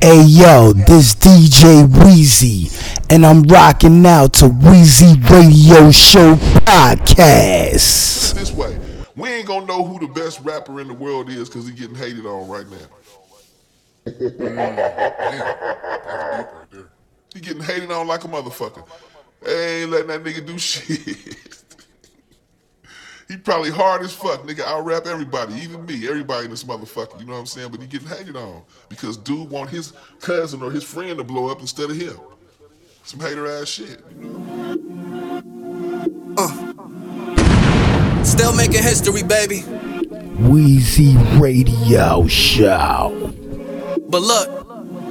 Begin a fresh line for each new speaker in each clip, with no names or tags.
Hey yo, this DJ Wheezy, and I'm rocking out to Wheezy Radio Show Podcast.
This way, we ain't gonna know who the best rapper in the world is because he's getting hated on right now. Mm, damn, that's deep right there. He getting hated on like a motherfucker. They ain't letting that nigga do shit. he probably hard as fuck, nigga. I'll rap everybody, even me, everybody in this motherfucker. You know what I'm saying? But he getting hated on because dude want his cousin or his friend to blow up instead of him. Some hater ass shit. Uh.
Still making history, baby.
Wheezy Radio Show.
But look,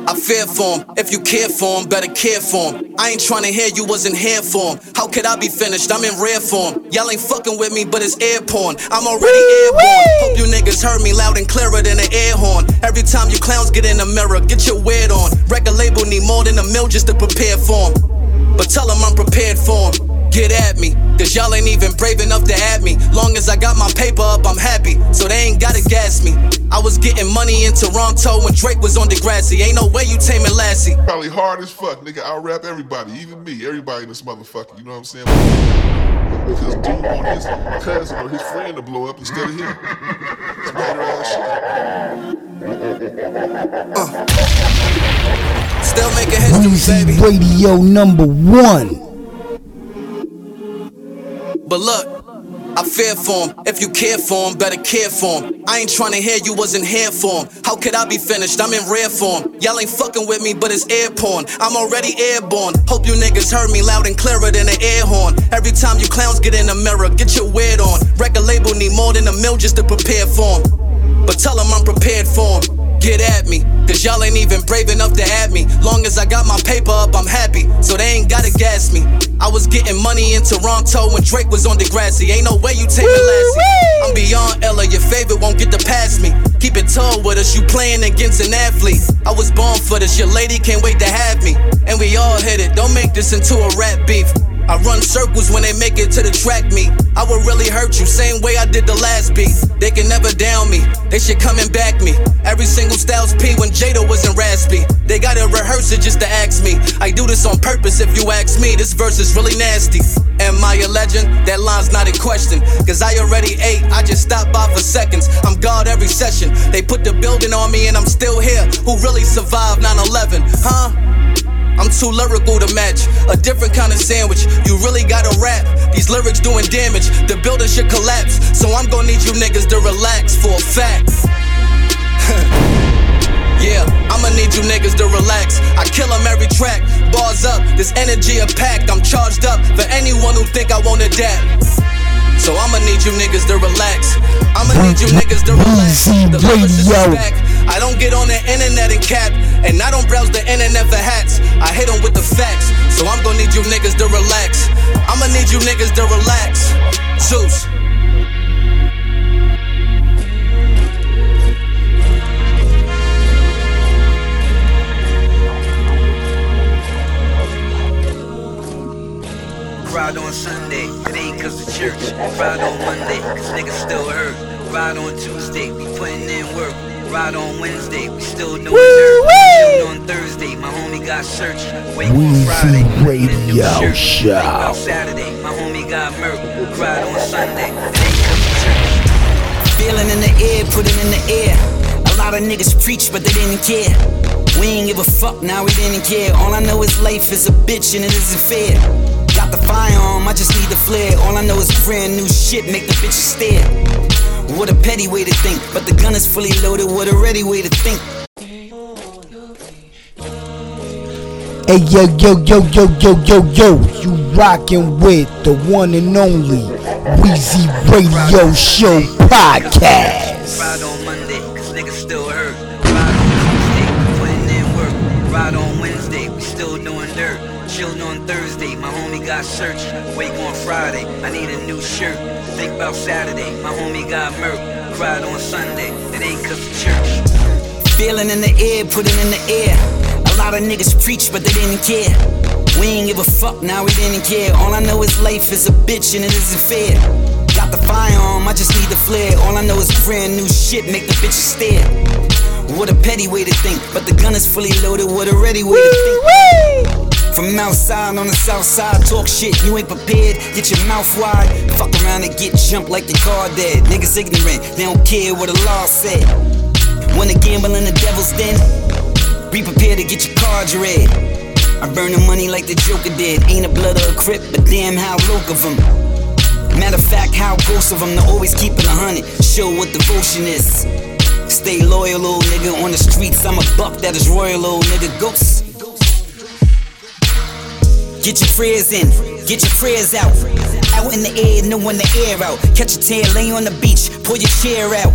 I fear for him. If you care for him, better care for him. I ain't trying to hear you wasn't here for him. How could I be finished? I'm in rare form. Y'all ain't fucking with me, but it's air porn. I'm already airborne. Hope you niggas heard me loud and clearer than an air horn. Every time you clowns get in the mirror, get your weird on. Record label need more than a mill just to prepare for him. But tell him I'm prepared for him. Get at me, cause y'all ain't even brave enough to at me. Long as I got my paper up, I'm happy. So they ain't gotta gas me. I was getting money in Toronto when Drake was on Degrassi. Ain't no way you taming Lassie.
Probably hard as fuck, nigga. I'll rap everybody, even me, everybody in this motherfucker. You know what I'm saying? Because dude want his cousin or his friend to blow up instead of him. Some hater ass
Still making history,
Wheezy
baby.
Radio number one.
But look, I fear for him. If you care for him, better care for him. I ain't trying to hear you wasn't here for him. How could I be finished? I'm in rare form. Y'all ain't fucking with me, but it's air porn. I'm already airborne. Hope you niggas heard me loud and clearer than an air horn. Every time you clowns get in the mirror, get your weird on. Record label need more than a mill just to prepare for him. But tell him I'm prepared for him. Get at me, cause y'all ain't even brave enough to have me. Long as I got my paper up, I'm happy. So they ain't gotta gas me. I was getting money in Toronto when Drake was on Degrassi. Ain't no way you taming Lassie. I'm beyond Ella, your favorite won't get to pass me. Keep it tall with us, you playing against an athlete. I was born for this, your lady can't wait to have me. And we all hit it, don't make this into a rap beef. I run circles when they make it to the track meet. I would really hurt you, same way I did the last beat. They can never down me, they should come and back me. Every single Styles P when Jada was in Raspy. They gotta rehearse it just to ask me. I do this on purpose if you ask me. This verse is really nasty. Am I a legend? That line's not in question. Cause I already ate, I just stopped by for seconds. I'm God every session. They put the building on me and I'm still here. Who really survived 9 11? Huh? I'm too lyrical to match. A different kind of sandwich. You really gotta rap. These lyrics doing damage. The building should collapse. So I'm gonna need you niggas to relax for a fact. yeah, I'ma need you niggas to relax. I kill 'em every track. Bars up, this energy a pack. I'm charged up for anyone who think I won't adapt. So I'ma need you niggas to relax. I'ma need you niggas to relax. The lyricist is back. I don't get on the internet and cap, and I don't browse the internet for hats. I hit 'em with the facts. So I'm gonna need you niggas to relax. I'ma need you niggas to relax. Zeus.
Ride on Sunday, it ain't cause of church. Ride on Monday, cause niggas still hurt. Ride on Tuesday, we putting in work. Ride on Wednesday, we still doing dirt. Chill on Thursday, my homie got search. Wake on
Weezy
Friday, need a new
Radio
shirt.
Show.
Think Saturday, my homie got murk. Ride on Sunday, ain't cause of church.
Feeling in the air, put it in the air. A lot of niggas preach, but they didn't care. We ain't give a fuck, now we didn't care. All I know is life is a bitch and it isn't fair. Got the firearm, I just need the flare. All I know is brand new shit, make the bitches stare. What a petty way to think, but the gun is fully loaded. What a ready way to think.
Hey yo yo yo yo yo yo yo, you rockin' with the one and only Wheezy Radio Show Podcast.
Ride on Monday, cause niggas still hurt. Ride on Tuesday, putting in work. Ride on Wednesday, we still doing dirt. Chillin' on Thursday, my homie got search. Wake on Friday, I need a new shirt. Think about Saturday, my homie got murk. Cried on Sunday, it ain't cause of church.
Feeling in the air, put it in the air. A lot of niggas preach, but they didn't care. We ain't give a fuck, now we didn't care. All I know is life is a bitch and it isn't fair. Got the firearm, I just need the flare. All I know is brand new shit, make the bitches stare. what a petty way to think. But the gun is fully loaded, what a ready way to think. From outside on the south side, talk shit, you ain't prepared. Get your mouth wide. Fuck around and get jumped like your car dead. Niggas ignorant, they don't care what the law said. When the gamble in the devil's den, be prepared to get your cards read. I burn the money like the Joker did. Ain't a blood or a crip, but damn how local of them. Matter of fact, how ghost of them to always keep it a hundred. Show what devotion is. Stay loyal, old nigga. On the streets, I'm a buck that is royal, old nigga. Ghost. Get your prayers in, get your prayers out. Out in the air, knowing the air out. Catch a tail, lay on the beach, pull your chair out.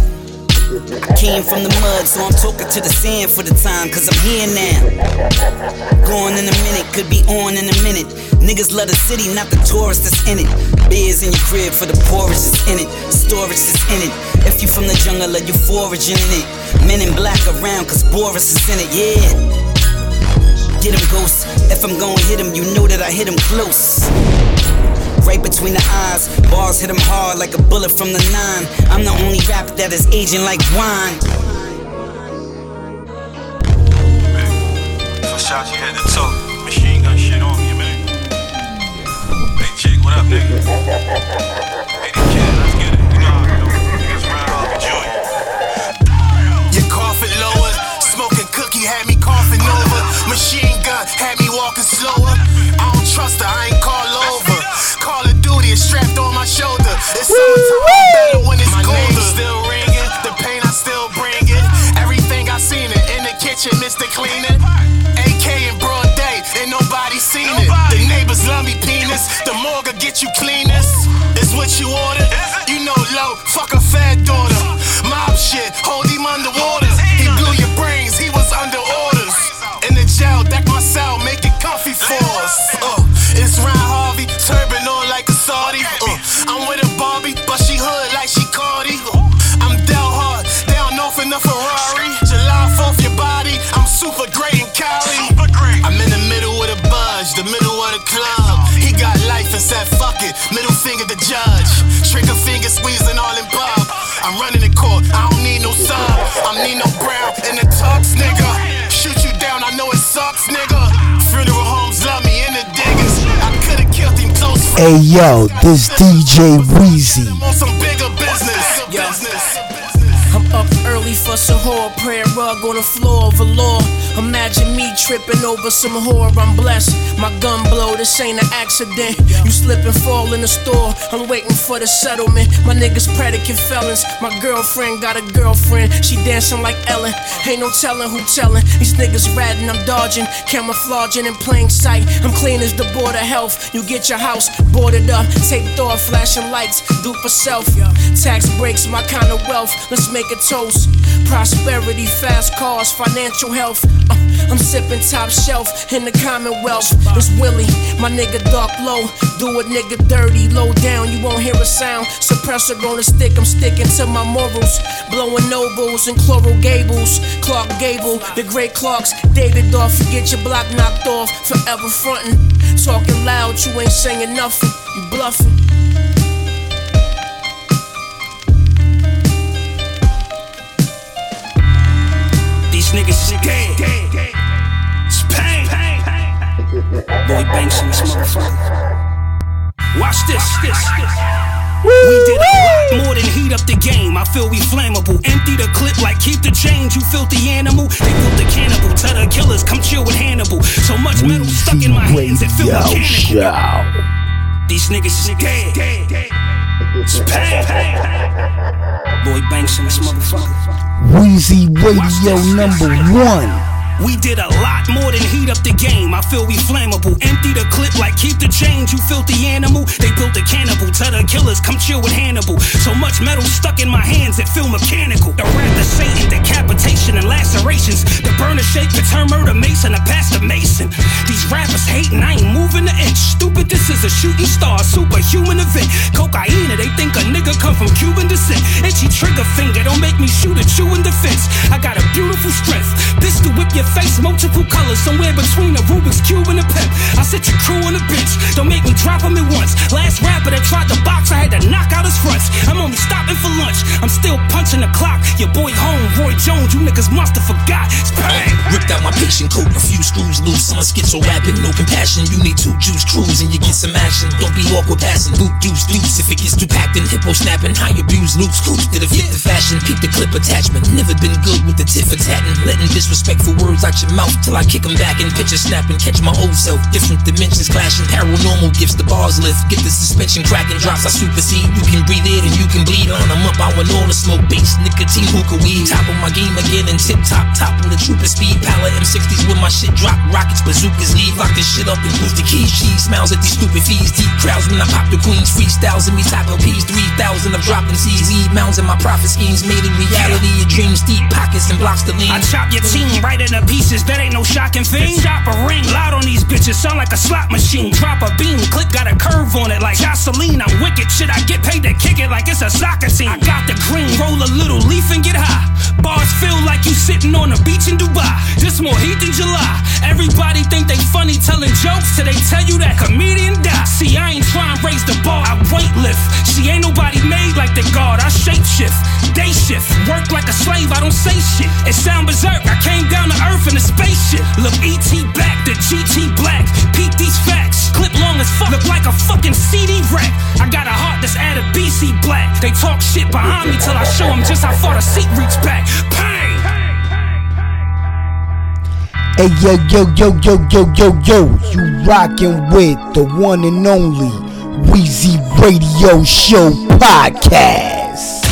Came from the mud, so I'm talking to the sand for the time, cause I'm here now. Going in a minute, could be on in a minute. Niggas love the city, not the tourists that's in it. Beers in your crib for the poorest that's in it. Storage that's in it. If you from the jungle, you foraging in it? Men in black around, cause Boris is in it, yeah. Get him, ghost. If I'm gon' hit him, you know that I hit him close. Right between the eyes, bars hit him hard like a bullet from the nine. I'm the only rapper that is aging like wine.
First shot you had to talk. Machine gun shit on you, man. Hey, chick, what up, nigga? Hey, the kid, let's get it. You know how I do. Niggas round off with Junior.
Your coffin lower, smoking cookie had me coughing over. Machine gun had me walking slower. I don't trust her, I ain't call over. Call of Duty is strapped on my shoulder. It's summertime, better when it's my colder. Name still ringing, the pain I still bring it. Everything I seen it in the kitchen, Mr. Cleaner. AK in broad day, and nobody seen it. The neighbors love me penis, the morgue get you cleanest. Is what you ordered? You know low, fuck a fat daughter. Mob shit, hold him underwater. The deck my cell, make it comfy for us. Uh, it's Ron Harvey, turban on like a Saudi. Uh, I'm with a Barbie, but she hood like she Cardi. Uh, I'm down hard, down north in the Ferrari. July 4th, your body, I'm super great in Cali. I'm in the middle with a budge, the middle of the club.
Hey yo, this DJ Weezy.
I'm on some bigger business. business.
I'm up early for whore, prayer rug on the floor of a law. Imagine me tripping over some whore, I'm blessed. My gun blow, this ain't an accident. You slip and fall in the store, I'm waiting for the settlement. My niggas predicate felons. My girlfriend got a girlfriend, she dancing like Ellen. Ain't no telling who telling. These niggas ratting, I'm dodging, camouflaging in plain sight. I'm clean as the board of health. You get your house boarded up, taped off, flashing lights, do for self. Tax breaks, my kind of wealth. Let's make a toast. Prosperity, fast cars, financial health. Uh, I'm sipping top shelf in the Commonwealth. It's Willie, my nigga dark low. Do a nigga dirty, low down, you won't hear a sound. Suppressor on the stick, I'm sticking to my morals. Blowing nobles and Coral Gables. Clark Gable, the great Clarks. David you get your block knocked off. Forever frontin'. Talking loud, you ain't saying nothing. You bluffing.
These niggas is dead. It's pain. Boy Banks in this motherfucker. Watch this, this, this. We did a lot more than heat up the game. I feel we flammable. Empty the clip like keep the change, you filthy animal. They built the cannibal. Tell the killers, come chill with Hannibal. So much metal stuck in my hands, it feel mechanical.
Show.
These niggas is dead. It's pain. Boy Banks in this motherfucker.
Weezy Radio number one.
We did a lot more than heat up the game. I feel we flammable. Empty the clip like keep the change, you filthy animal. They built a cannibal. Tell the killers, come chill with Hannibal. So much metal stuck in my hands, it feel mechanical. The wrath of Satan, decapitation and lacerations. The burner shake could turn murder mason to pastor mason. These rappers hating, I ain't moving an inch. Stupid, this is a shooting star, superhuman event. Cocaine, they think a nigga come from Cuban descent. Itchy trigger finger, don't make me shoot at you in defense. I got a beautiful strength. Pistol whip your face multiple colors, somewhere between a Rubik's Cube and a pimp. I set your crew on the bench, don't make me drop him at once. Last rapper that tried to box, I had to knock out his fronts. I'm only stopping for lunch, I'm still punching the clock. Your boy home, Roy Jones, you niggas must have forgot. It's bang.
Ripped out my patient coat, a few screws loose. I'm a schizo rapping, no compassion. You need two juice crews and you get some action. Don't be awkward passing, boot deuce deuce. If it gets too packed in hippo snapping, high abuse loops. Coops did a fit the fashion, peep the clip attachment. Never been good with the tit for tatting. Letting disrespectful words out your mouth till I kick 'em back and picture snapping. Catch my old self, different dimensions clashing. Paranormal gifts, the bars lift. Get the suspension cracking, drops I supersede. You can breathe it and you can bleed on. I'm up, I want all the smoke, bass, nicotine, hookah weed. Top of my game again and tip top, top on the trooper speed. Palette M60s with my shit drop. Rockets, bazookas, leave. Lock this shit up and lose the keys. She smiles at these stupid fees. Deep crowds when I pop the queens. Freestyles in me type of P's. 3,000 of dropping. Weed mounds in my profit schemes. Made in reality. Your dreams deep pockets and blocks to lean.
I chop your team right into pieces, that ain't no shocking thing. Drop a ring, loud on these bitches, sound like a slot machine. Drop a beam, clip got a curve on it like Jocelyn. I'm wicked, shit, I get paid to kick it like it's a soccer team. I got the green, roll a little leaf and get high. Bars feel like you sitting on a beach in Dubai. This more heat than July. Everybody think they funny telling jokes till they tell you that comedian die. See, I ain't trying to raise the bar, I weight lift. See, ain't nobody made like the God. I shape shift, day shift, work like a slave. I don't say shit. It sound berserk. I came down to earth in a spaceship. Look, ET back, the GT black. Peep these facts. Clip long as fuck, look like a fucking CD rack. I got a heart that's at a BC black. They talk shit behind me till I show them just how far the seat reach back. Pain.
Hey yo yo yo yo yo yo yo, you rockin' with the one and only Weezy Radio Show podcast.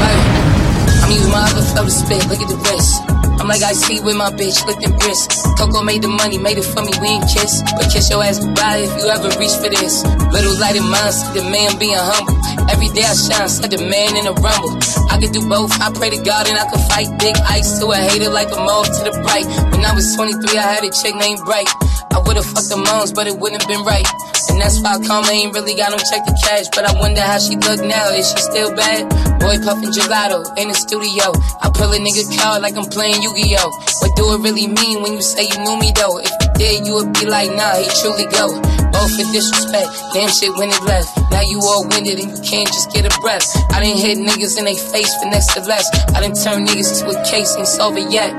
I'm using my other flow to spit, look at the wrist. I'm like I see with my bitch, them wrist. Coco made the money, made it for me, we ain't kiss. But kiss your ass goodbye if you ever reach for this. Little light in mine, see the man being humble. Every day I shine, said the man in a rumble. I could do both, I pray to God and I could fight. Big ice to a hater like a moth to the bright. When I was 23, I had a chick named Bright. I would've fucked the moms, but it wouldn't have been right. And that's why Karma ain't really got no check to cash. But I wonder how she look now, is she still bad? Boy puffin' gelato in the studio. I pull a nigga card like I'm playing Yu-Gi-Oh! What do it really mean when you say you knew me though? If you did, you would be like, nah, he truly go. Both for disrespect, damn shit when it left. Now you all winded and you can't just get a breath. I done hit niggas in they face for next to less. I didn't turn niggas to a case, ain't it yet.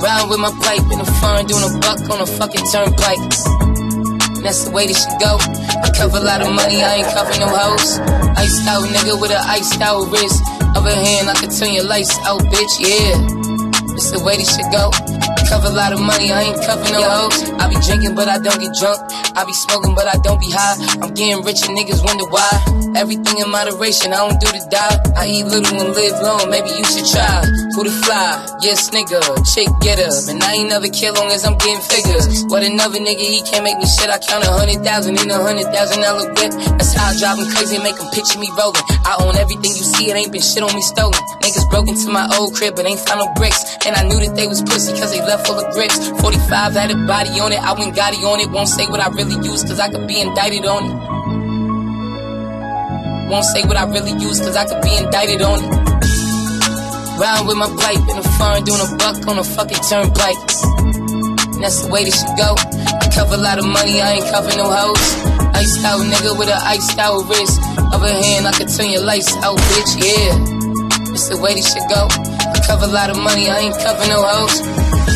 Round with my pipe in the foreign, doing a buck on a fucking turnpike. That's the way this should go. I cover a lot of money, I ain't cover no hoes. Iced out nigga with a iced out wrist. Other hand, I can turn your lights out, bitch, yeah. It's the way this should go. I cover a lot of money, I ain't cover no hoes. I be drinking, but I don't get drunk. I be smoking, but I don't be high. I'm getting rich and niggas wonder why. Everything in moderation, I don't do to die. I eat little and live long, maybe you should try. Who to fly? Yes, nigga, chick get up. And I ain't never kill long as I'm getting figures. What another nigga, he can't make me shit. I count a hundred thousand in a hundred thousand dollar whip. That's how I drive him crazy make him picture me rolling. I own everything you see, it ain't been shit on me stolen. Niggas broke into my old crib, but ain't found no bricks. And I knew that they was pussy cause they left full of grips. 45 had a body on it, I went Gotti on it. Won't say what I really use cause I could be indicted on it. Won't say what I really use cause I could be indicted on it. Round with my pipe in the foreign, doing a buck on a fucking turnpike. And that's the way this should go. I cover a lot of money, I ain't cover no hoes. Iced out nigga with a iced out wrist. Other hand, I could turn your lights out, bitch, yeah. That's the way this should go. I cover a lot of money, I ain't cover no hoes.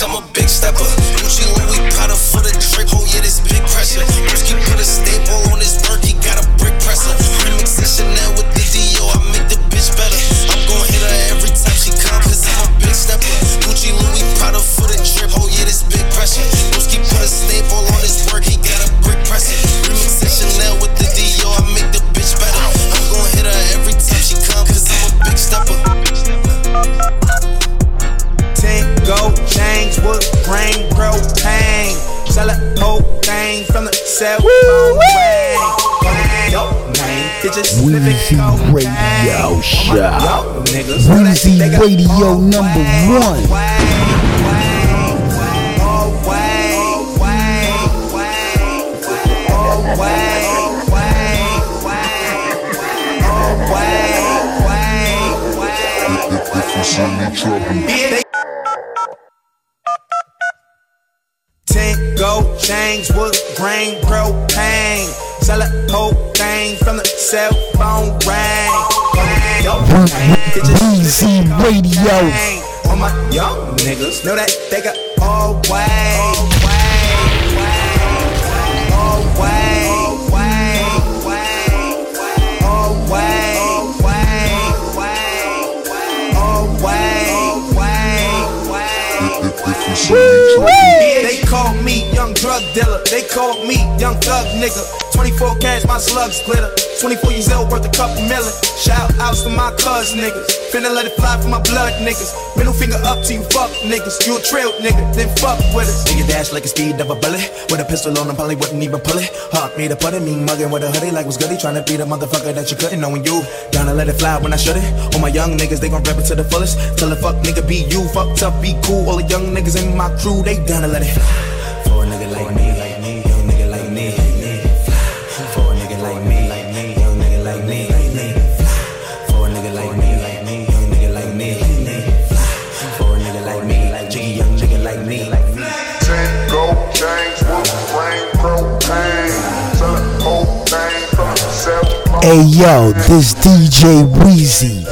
some of
Yo. All my young niggas know that they got all way. Woo! young drug dealer. They called me young thug nigga. 24 cash, my slugs glitter. 24 years old, worth a couple million. Shout outs to my cuz niggas. Finna let it fly for my blood niggas. Middle finger up to you fuck niggas. You a trail nigga, then fuck with us. Nigga dash like a speed of a bullet. With a pistol on him, probably wouldn't even pull it. Hawk made a putty, me mugging with a hoodie like was goody. Trying to be the motherfucker that you couldn't. when you, gonna let it fly when I should it. All my young niggas, they gon' rap it to the fullest. Tell a fuck nigga be you, fucked up, be cool. All the young niggas in my crew, they gonna let it fly.
Hey yo, this DJ Wheezy,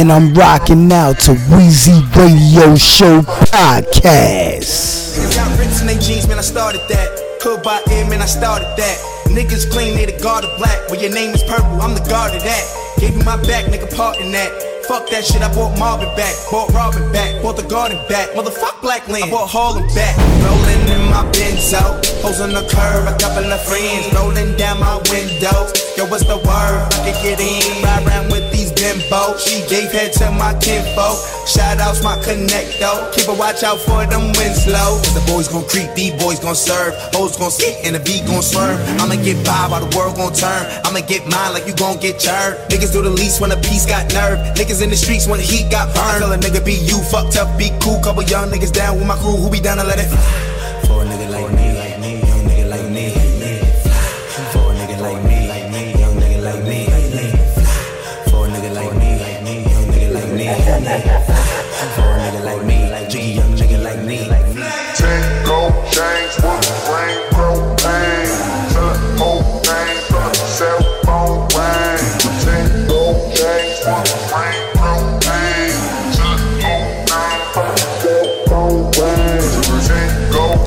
and I'm rocking out to Wheezy Radio Show Podcast.
Got rips in they jeans, man, I started that. Hood by air, man, I started that. Niggas clean, they the guard of black. Well, your name is purple, I'm the guard of that. Gave you my back, nigga, part in that. Fuck that shit, I bought Marvin back, bought Robin back, bought the garden back, motherfuck Blackland, I bought Harlem back. Rolling in my Benzo, hoes on the curb, a couple of friends, rolling down my window. Yo, what's the word? I can get in, ride around with Jimbo. She gave head to my kinfolk. Shout outs my connect though. Keep a watch out for them Winslow. Cause the boys gon' creep, the boys gon' serve. Hoes gon' sit and the beat gon' swerve. I'ma get by while the world gon' turn. I'ma get mine like you gon' get churned. Niggas do the least when a piece got nerve. Niggas in the streets when the heat got burned. Tell a nigga be you, fucked up, be cool. Couple young niggas down with my crew who be down to let it For a nigga like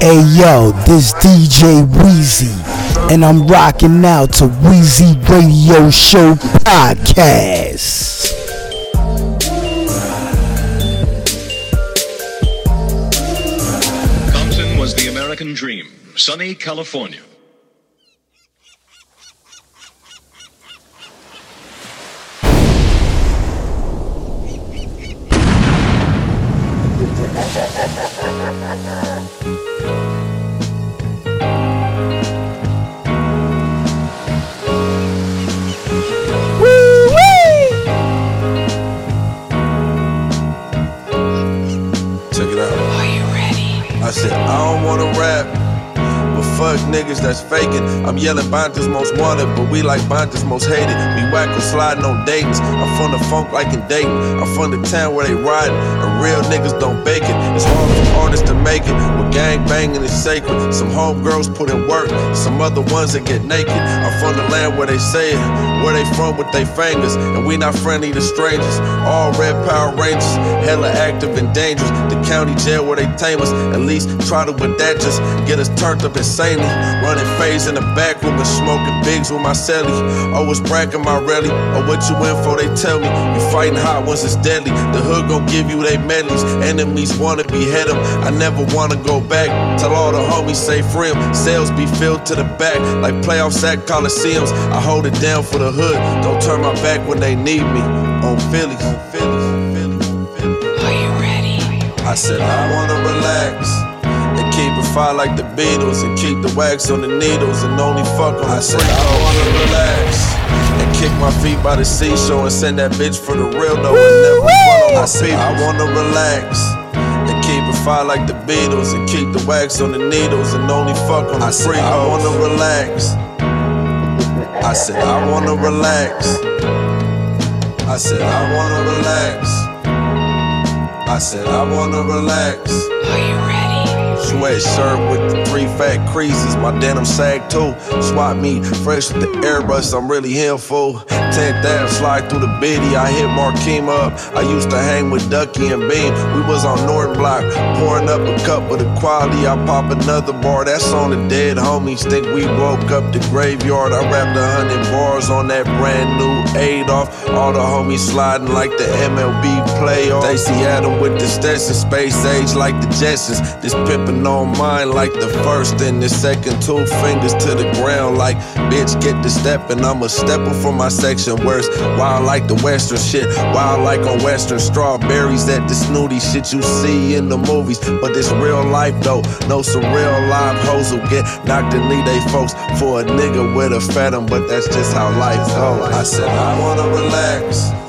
Hey yo, this DJ Wheezy, and I'm rocking out to Wheezy Radio Show Podcast.
Compton was the American dream. Sunny California.
But we like Bontas most hated. Be whackle sliding on Dayton's. I'm from the funk like in Dayton. I'm from the town where they riding, and real niggas don't bake it. It's hard for artists to make it, but gang banging is sacred. Some homegirls put in work, some other ones that get naked. I'm from the land where they say it, where they from with they fingers, and we not friendly to strangers. All red Power Rangers, hella active and dangerous. The county jail where they tame us, at least try to with that just get us turned up insanely. Running phase in the back room and smoking bigs with my celly. Always bragging my rally, or what you in for, they tell me. You fighting hot once it's deadly. The hood gon' give you they medleys. Enemies wanna behead them. I never wanna go back. Tell all the homies say free 'em. Sales be filled to the back, like playoffs at Coliseums. I hold it down for the hood. Don't turn my back when they need me. On Phillies. On Phillies, on Phillies. Are you ready? I said I wanna relax. And keep it fire like the Beatles and keep the wax on the needles and only fuck on I said I wanna relax and kick my feet by the seashore and send that bitch for the real though and never front on my I said I wanna relax and keep it fire like the Beatles and keep the wax on the needles and only fuck on the I said I wanna relax. I said I wanna relax. I said I wanna relax. I said I wanna relax. Are you ready? Sweatshirt with the three fat creases, my denim sag too. Swap me fresh with the airbrush, I'm really him fool. 10th Ave, slide through the biddy, I hit Markeem up. I used to hang with Ducky and Bean. We was on North Block, pouring up a cup of the quality. I pop another bar, that's on the dead homies. Think we woke up the graveyard. I rapped a hundred bars on that brand new Adolf. All the homies sliding like the MLB playoff. Stacey Adam with the Stetson, space age like the Jetsons. This on mine like the first and the second. Two fingers to the ground like bitch get the steppin'. I'm a stepper for my section. Worse, wild like the Western shit. Wild like on Western strawberries. That the snooty shit you see in the movies. But this real life though. No surreal real live hoes will get knocked and leave they folks for a nigga with a phantom. But that's just how life go. I said I wanna relax.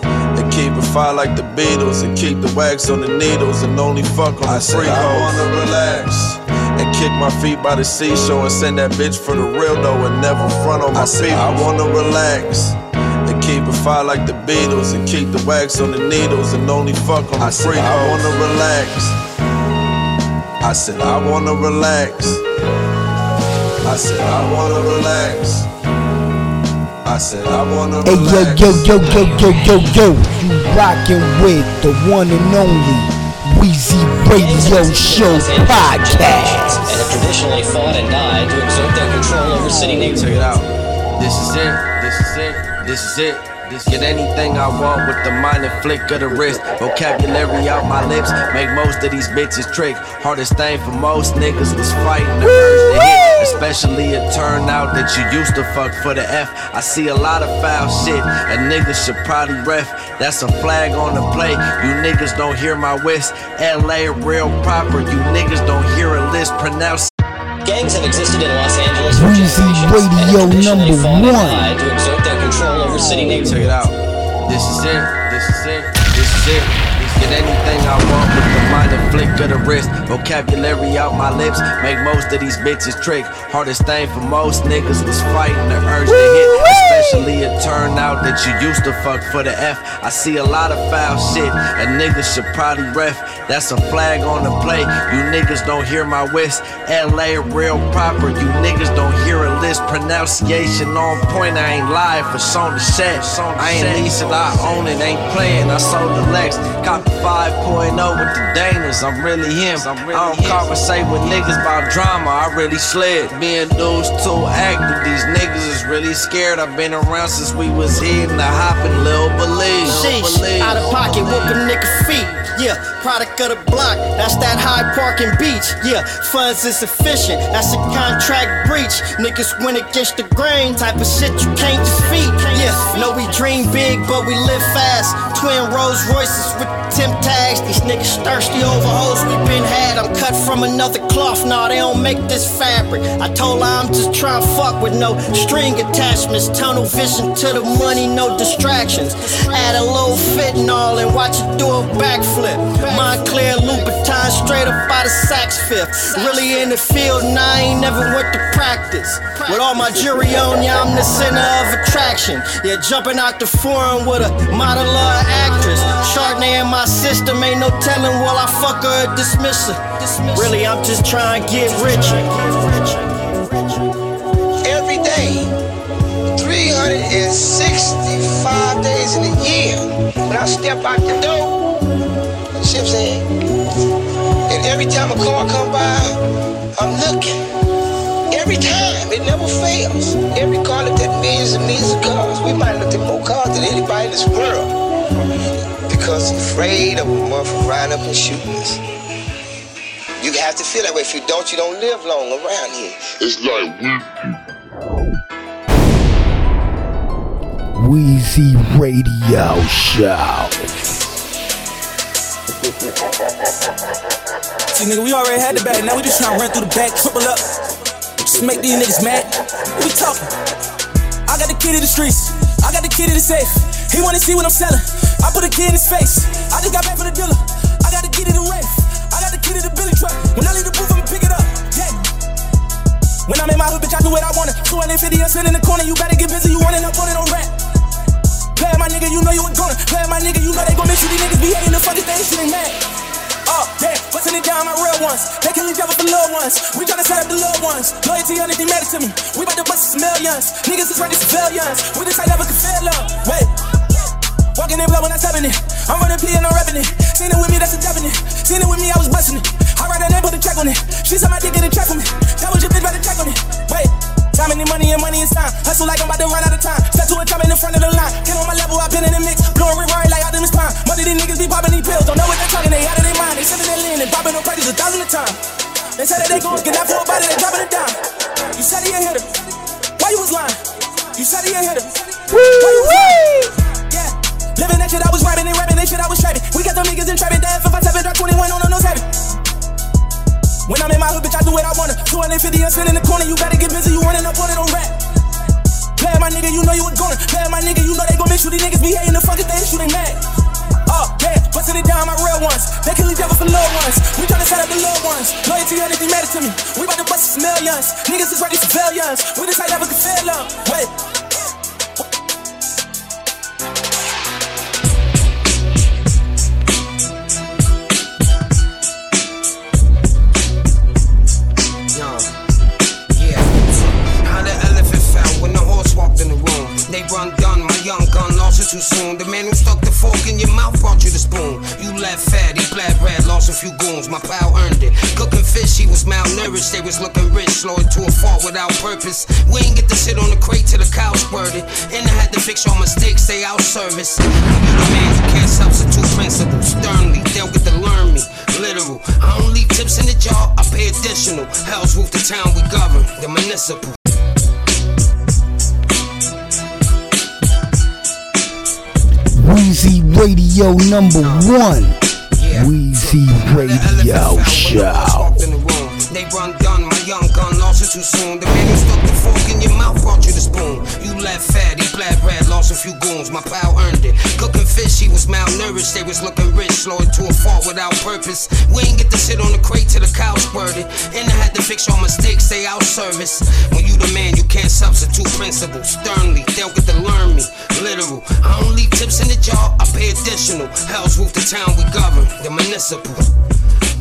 Keep it fire like the Beatles and keep the wax on the needles and only fuck on I the free I wanna relax and kick my feet by the seashore and send that bitch for the real though and never front on my feet. I wanna relax and keep it fire like the Beatles and keep the wax on the needles and only fuck on the free. I wanna relax. I said I wanna relax. I said I wanna relax. I said I wanna
Hey yo
relax.
yo yo yo yo yo yo, you rockin' with the one and only Wheezy Radio Show Podcast.
and have traditionally fought and died to exert their control over city neighborhoods.
Check it out. This is it. This is it. This is it.
Get anything I want with the minor flick of the wrist. Vocabulary out my lips, make most of these bitches trick. Hardest thing for most niggas was fighting the urge to hit. Especially it turned out that you used to fuck for the F. I see a lot of foul shit, and niggas should probably ref. That's a flag on the play. You niggas don't hear my whist. LA real proper. You niggas don't hear a list pronounced.
Gangs have existed in Los Angeles for
Weezy
generations and
Radio
have traditionally
number
fought and
one.
City neighborhoods.
Check it out. This is it. This is it. This is it. Get anything I want with the minor flick of the wrist. Vocabulary out my lips, make most of these bitches trick. Hardest thing for most niggas was fighting the urge to hit. Especially it turned out that you used to fuck for the F. I see a lot of foul shit, and niggas should probably ref. That's a flag on the play. You niggas don't hear my whist. LA real proper. You niggas don't hear a list. Pronunciation on point. I ain't lying for song to set. I ain't lease it, I own it. Ain't playing. I sold the Lex. Cop the 5.0 with the Danas. I'm really him. I'm really I don't conversate with niggas about drama. I really slid. Being dudes too active. These niggas is really scared. I've been around since we was hitting the hopping, Lil Believe.
Sheesh, out of pocket, whoop a nigga feet. Yeah, product of the block, that's that high parking beach. Yeah, funds insufficient, that's a contract breach. Niggas went against the grain, type of shit you can't defeat. Yeah, no, we dream big, but we live fast. Twin Rolls Royces with temp tags. These niggas thirsty over hoes we been had. I'm cut from another cloth, nah, they don't make this fabric. I told her I'm just trying to fuck with no string attachments. Tunnel vision to the money, no distractions. Add a little fentanyl and all and watch it do a backflip. Moncler Louboutin straight up by the Saks Fifth. Really in the field, and I ain't never went to practice. With all my jury on, yeah, I'm the center of attraction. Yeah, jumping out the forum with a model or actress. Chardonnay in my system, ain't no telling will I fuck her dismiss her. Really, I'm just trying to get richer.
every day, 365 days in a year. When I step out the door, see what I'm saying? And every time a car come by, I'm looking. Every time, it never fails. Every car looked at millions and millions of cars. We might look at more cars than anybody in this world. Because afraid of a motherfucker riding up and shooting us. You have to feel that way. If you don't, you don't live long around here. It's like
Wheezy Radio Show.
See, nigga, we already had the bag. Now we just tryna run through the back, triple up. Just make these niggas mad. What we talking? I got the key to the streets. I got the key to the safe. He wanna see what I'm selling. I put a key in his face. I just got back from the dealer. I got the key to the. I got the key to the Billy truck. When I leave the booth, I'ma pick it up. Yeah. When I'm in my hood, bitch, I do what I wanna. 250 and sit in the corner. You better get busy. You running up on it on rap. Play my nigga, you know you a goner. Play my nigga, you know they gon' make sure these niggas be hating the fucking thing, shit ain't mad. Oh, bustin' it down, my real ones. They kill each other for little ones. We tryna set up the little ones. Loyalty, anything matter to me. We bout to bust millions. Niggas is ready for civilians. We the type never can fail up. Wait. Walking in blood when I stepping it. I'm running P and I'm repping it. Seen it with me, that's a definite. Seen it with me, I was busting it. I write her name, put a check on it. She said my dick get a check on me. That was your bitch, better check on it. Wait. Time and money and money is time. Hustle like I'm about to run out of time. Step to a time in the front of the line. Get on my level, I've been in the mix. Blowing right like Optimus Prime. Most of these niggas be popping these pills. Don't know what they're talking, they out of their mind. They sipping their lean and popping on practice a thousand of time. They say that they gon' get that for a body, they dropping it down. You said he a hitter. Why you was lying? You said he a hitter. Why you was lying? Yeah. Living that shit, I was rapping and rapping that shit, I was trapping. We got them niggas in trapping. That F57 drop 21 on no seven. When I'm in my hood, bitch, I do what I wanna. 250 and sit in the corner, you better get busy, you running up on it on rap. Play my nigga, you know you a goner. Play my nigga, you know they gon' make sure these niggas be hating the fucking thing, shooting mad. Oh, yeah, bustin' it down, my real ones. They kill each other for little ones. We tryna set up the little ones. Loyalty, anything matter to me. We bout to bust some millions. Niggas is ready for failures. We the type never can fail up. Wait.
Too
soon. The man who stuck the fork in your mouth brought you the spoon. You left fat, he black bread, lost a few goons. My pal earned it. Cooking fish, he was malnourished. They was looking rich, slow to a fault without purpose. We ain't get to sit on the crate till the cow squirted. And I had to fix your mistakes, stay out service. You the man who can't substitute principles. Sternly, they'll get to learn me. Literal. I don't leave tips in the jar, I pay additional. Hell's roof the town we govern, the municipal.
Weezy Radio number one. Weezy Radio Show.
They run done, my young gun lost it too soon. The man who stuck the fork in your mouth brought you the spoon. You left fat, a few goons. My pal earned it. Cooking fish, he was malnourished. They was looking rich, it to a fault without purpose. We ain't get the shit on the crate till the cow squirted. And I had to fix your mistakes, stay out service. When you the man, you can't substitute principles. Sternly, they'll get to learn me. Literal. I don't leave tips in the jar, I pay additional. Hell's roof the town we govern, the municipal.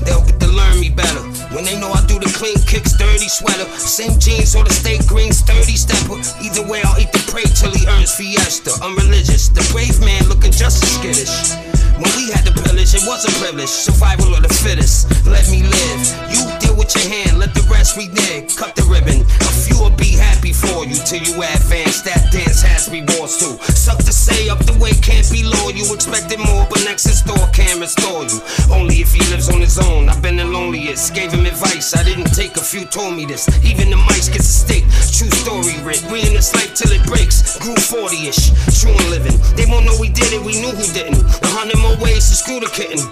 They'll get to learn me better. When they know I do the clean kicks, dirty sweater. Same jeans or the steak greens, 30 stepper. Either way, I'll eat the prey till he earns fiesta. I'm religious. The brave man looking just as skittish. When we had the pillage, it was a privilege. Survival of the fittest. Let me live. You deal with your hand, let the rest renege. Cut the ribbon. A few will be happy for you till you advance. That dance has rewards too. Suck to say up the way can't be low. You expected more, but next in store can't restore you. Only if he lives on his own. I've been the loneliest. Gave him advice. I didn't take a few told me this. Even the mice gets a stick. True story, Rick. We in this life till it breaks. Grew 40-ish. True and living. They won't know we did it. We knew who didn't. A hundred more ways to screw the kitten.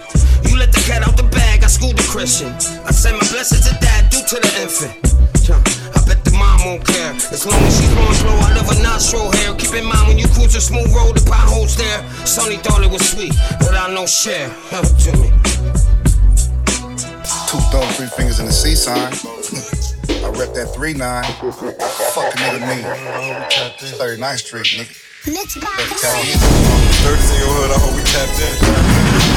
You let the cat out the bag. I schooled the Christian. I send my blessings to dad due to the infant. I bet the mom won't care. As long as she's blowing slow, I love her nostril hair. Keep in mind when you cruise a smooth road, the potholes there. Sonny thought it was sweet, but I know share. Help to me.
Two thumb, three fingers in the C sign. I rep that 3 9. Fuck a nigga me. 39th Street, nigga.
Let's go.
Dirties in your hood, I hope we tapped in.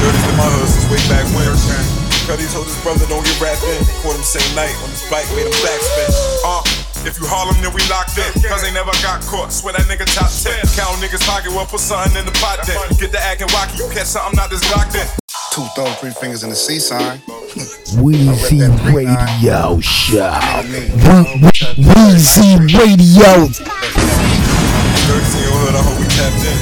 Dirties in my hood since way back when. Cuddy told his brother don't get wrapped in. Caught him same night on his bike, made him backspin. Uh, if you Harlem, then we locked in. Cause they never got caught. Swear that nigga top 10. Count niggas pocket, well, put something in the pot then. Get the acting wacky, you catch something not this locked in.
Two thumb, three fingers in the C sign.
Weezy Radio Show. We- Weezy Radio.
Dirties in your hood, I hope we tapped in.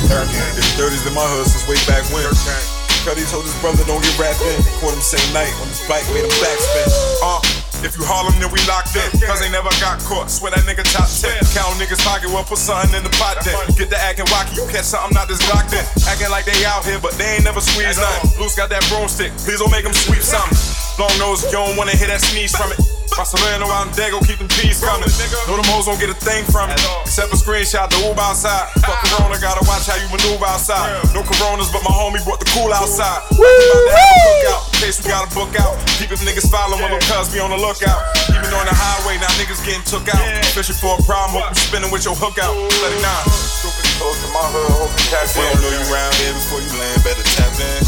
It's dirties in my hood since way back when. Cuddy told his brother don't get wrapped in. Caught him same night on his bike, made him backspin. Uh, if you Harlem, then we locked in. Cause they never got caught. Swear that nigga top 10. Count niggas pocket, well, put something in the pot then. Get the acting wacky, you catch something not this locked in. Acting like they out here, but they ain't never squeezed nothing. Loose got that broomstick, please don't make them sweep something. Long nose, you don't wanna hear that sneeze from it. Barcelona out in Dago, keep them G's coming. Know them hoes don't get a thing from it. Except a screenshot, the Uber outside. Fuck Corona, gotta watch how you maneuver outside. No Coronas, but my homie brought the cool outside. About to have a cookout, in case we gotta book out. Keep his niggas following, little cuz be on the lookout. Even on the highway, now niggas getting took out. Fishing for a problem, hope you spinning with your hook out. Let it nine. Close to my hood, hope you tap in. We don't know you round here before you land, better tap in.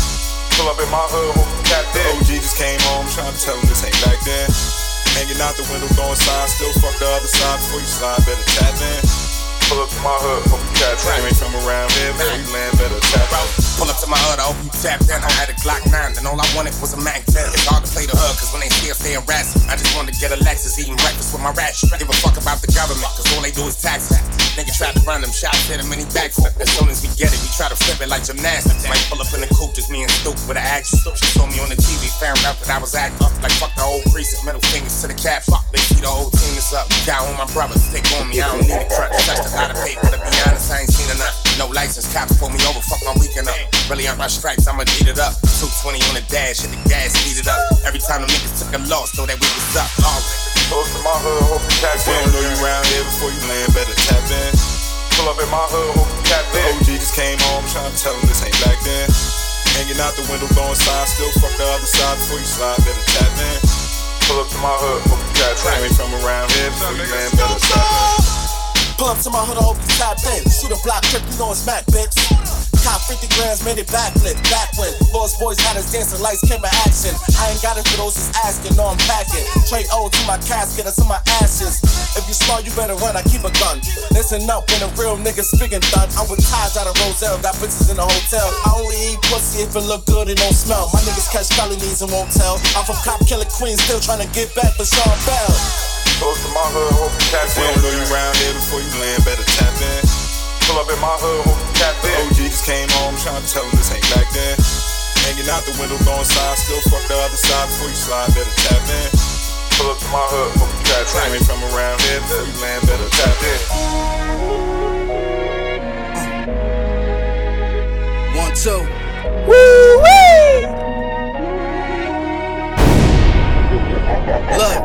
Pull up in my hood, hope you tap in. OG just came home, trying to tell him this ain't back then. Hanging out the window, throwing signs, still fuck the other side before you slide, better tap in. Pull up to my hood, hope you in. You ain't from around here, land, better tap in.
Pull up to my hood, I hope you tapped in. I had a Glock 9, and all I wanted was a Mac 10. It's hard to play the hood, cause when they still staying rats, I just wanted to get a Lexus, eating breakfast with my rats. Give a fuck about the government, cause all they do is tax it. Nigga tried to run them shots, hit him and he backflip. As soon as we get it, we try to flip it like gymnastics. Might pull up in the coupe, just me and Stoop with an action. She saw me on the TV, found out that I was acting up. Like fuck the whole precinct, middle fingers to the cap. Fuck, they see the whole team is up. Got on my brothers, stick on me, I don't need a crutch. Touched a lot of paper, to be honest, I ain't seen enough. No license, cops pull me over, fuck my weekend up. Really on my stripes, I'ma beat it up. 220 on the dash, hit the gas, speed it up. Every time the niggas took a loss, so that we was up. Oh.
Close to my hood, hope you tap in. We don't know you round here before you land, better tap in. Pull up in my hood, hope you tap in. OG just came home, trying to tell him this ain't back then. Hanging out the window, throwing signs, still fuck the other side before you slide, better tap in. Pull up to my hood, hope you tap in. You ain't from around here before you land, better tap in.
Pull up to my hood, I hope you tap in. Shoot a block trip, you know it's Mac, bitch.
Cop 50 grams, made it backflip, backwind. Lost boys had us dancing, lights, camera, action. I ain't got it for those who's asking, no, I'm packing. Trade O to my casket, that's in my ashes. If you smart, you better run, I keep a gun. Listen up, when a real nigga speaking thug. I'm with ties out of Roselle, got bitches in the hotel. I only eat pussy if it look good and don't smell. My niggas catch felonies and won't tell. I'm from Cop Killer Queens, still trying to get back for Sean Bell.
Close to my hood, hope you tap in. We don't know you round here before you land, better tap in. Pull up in my hood, hope you tap in. OG just came home, trying to tell him this ain't back then. Hanging out the window, throwing signs, still fuck the other side before you slide, better tap in. Pull up to my hood, hope you tap in. Ain't from around here, before you land, better tap in.
One, two.
Woo wee!
Look,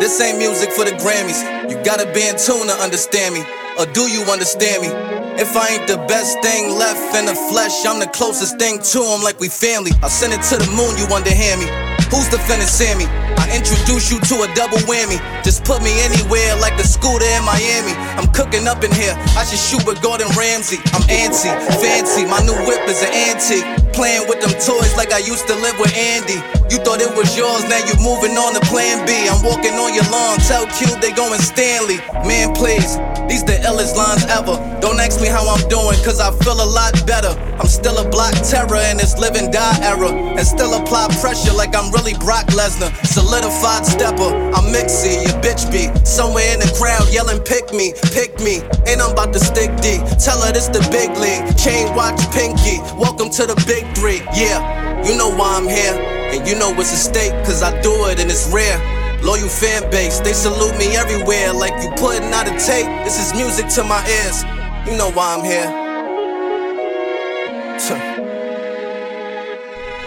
this ain't music for the Grammys. You gotta be in tune to understand me. Or do you understand me? If I ain't the best thing left in the flesh, I'm the closest thing to him, like we family. I send it to the moon, you underhand me. Who's defending Sammy? I introduce you to a double whammy. Just put me anywhere like the scooter in Miami. I'm cooking up in here. I should shoot with Gordon Ramsay. I'm antsy, fancy. My new whip is an antique. Playing with them toys like I used to live with Andy. You thought it was yours, now you're moving on to plan B. I'm walking on your lawn. Tell Q they going Stanley. Man, please. These the illest lines ever. Don't ask me how I'm doing, cause I feel a lot better. I'm still a block terror in this living die era. And still apply pressure like I'm really Brock Lesnar. Solidified stepper, I'm mixy, your bitch be somewhere in the crowd yelling, pick me, pick me. And I'm about to stick D. Tell her this the big league. Chain watch Pinky. Welcome to the big three. Yeah, you know why I'm here. And you know it's a stake, cause I do it and it's rare. Loyal fan base, they salute me everywhere like you putting out a tape. This is music to my ears. You know why I'm here.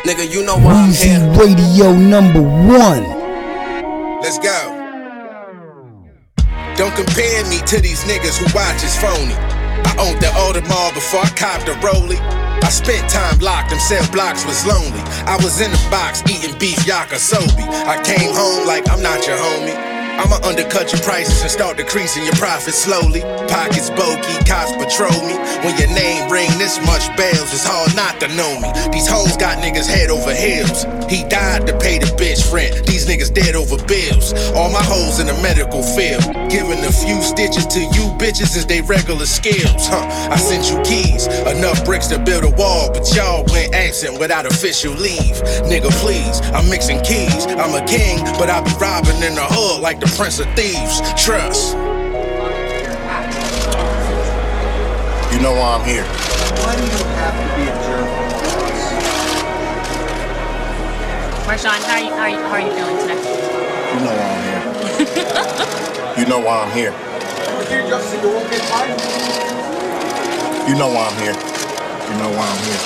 Nigga, you know why I'm here.
Radio number one.
Let's go. Don't compare me to these niggas who watch is phony. I owned the Audemars before I copped a Rollie. I spent time locked, them cell blocks was lonely. I was in the box eating beef yakisoba. I came home like I'm not your homie. I'ma undercut your prices and start decreasing your profits slowly. Pockets bulky, cops patrol me. When your name ring this much bells, it's hard not to know me. These hoes got niggas head over heels. He died to pay the bitch rent. These niggas dead over bills. All my hoes in the medical field. Giving a few stitches to you bitches is they regular skills. Huh? I sent you keys, enough bricks to build a wall, but y'all went absent without official leave. Nigga, please, I'm mixing keys. I'm a king, but I be robbing in the hood like the prince of thieves. Trust.
You know why I'm here.
Why do you have to be a jerk?
Marshawn, how are you, how are you, how are you feeling today?
You know why I'm here. You know why I'm here. You know why I'm here. You know why I'm here.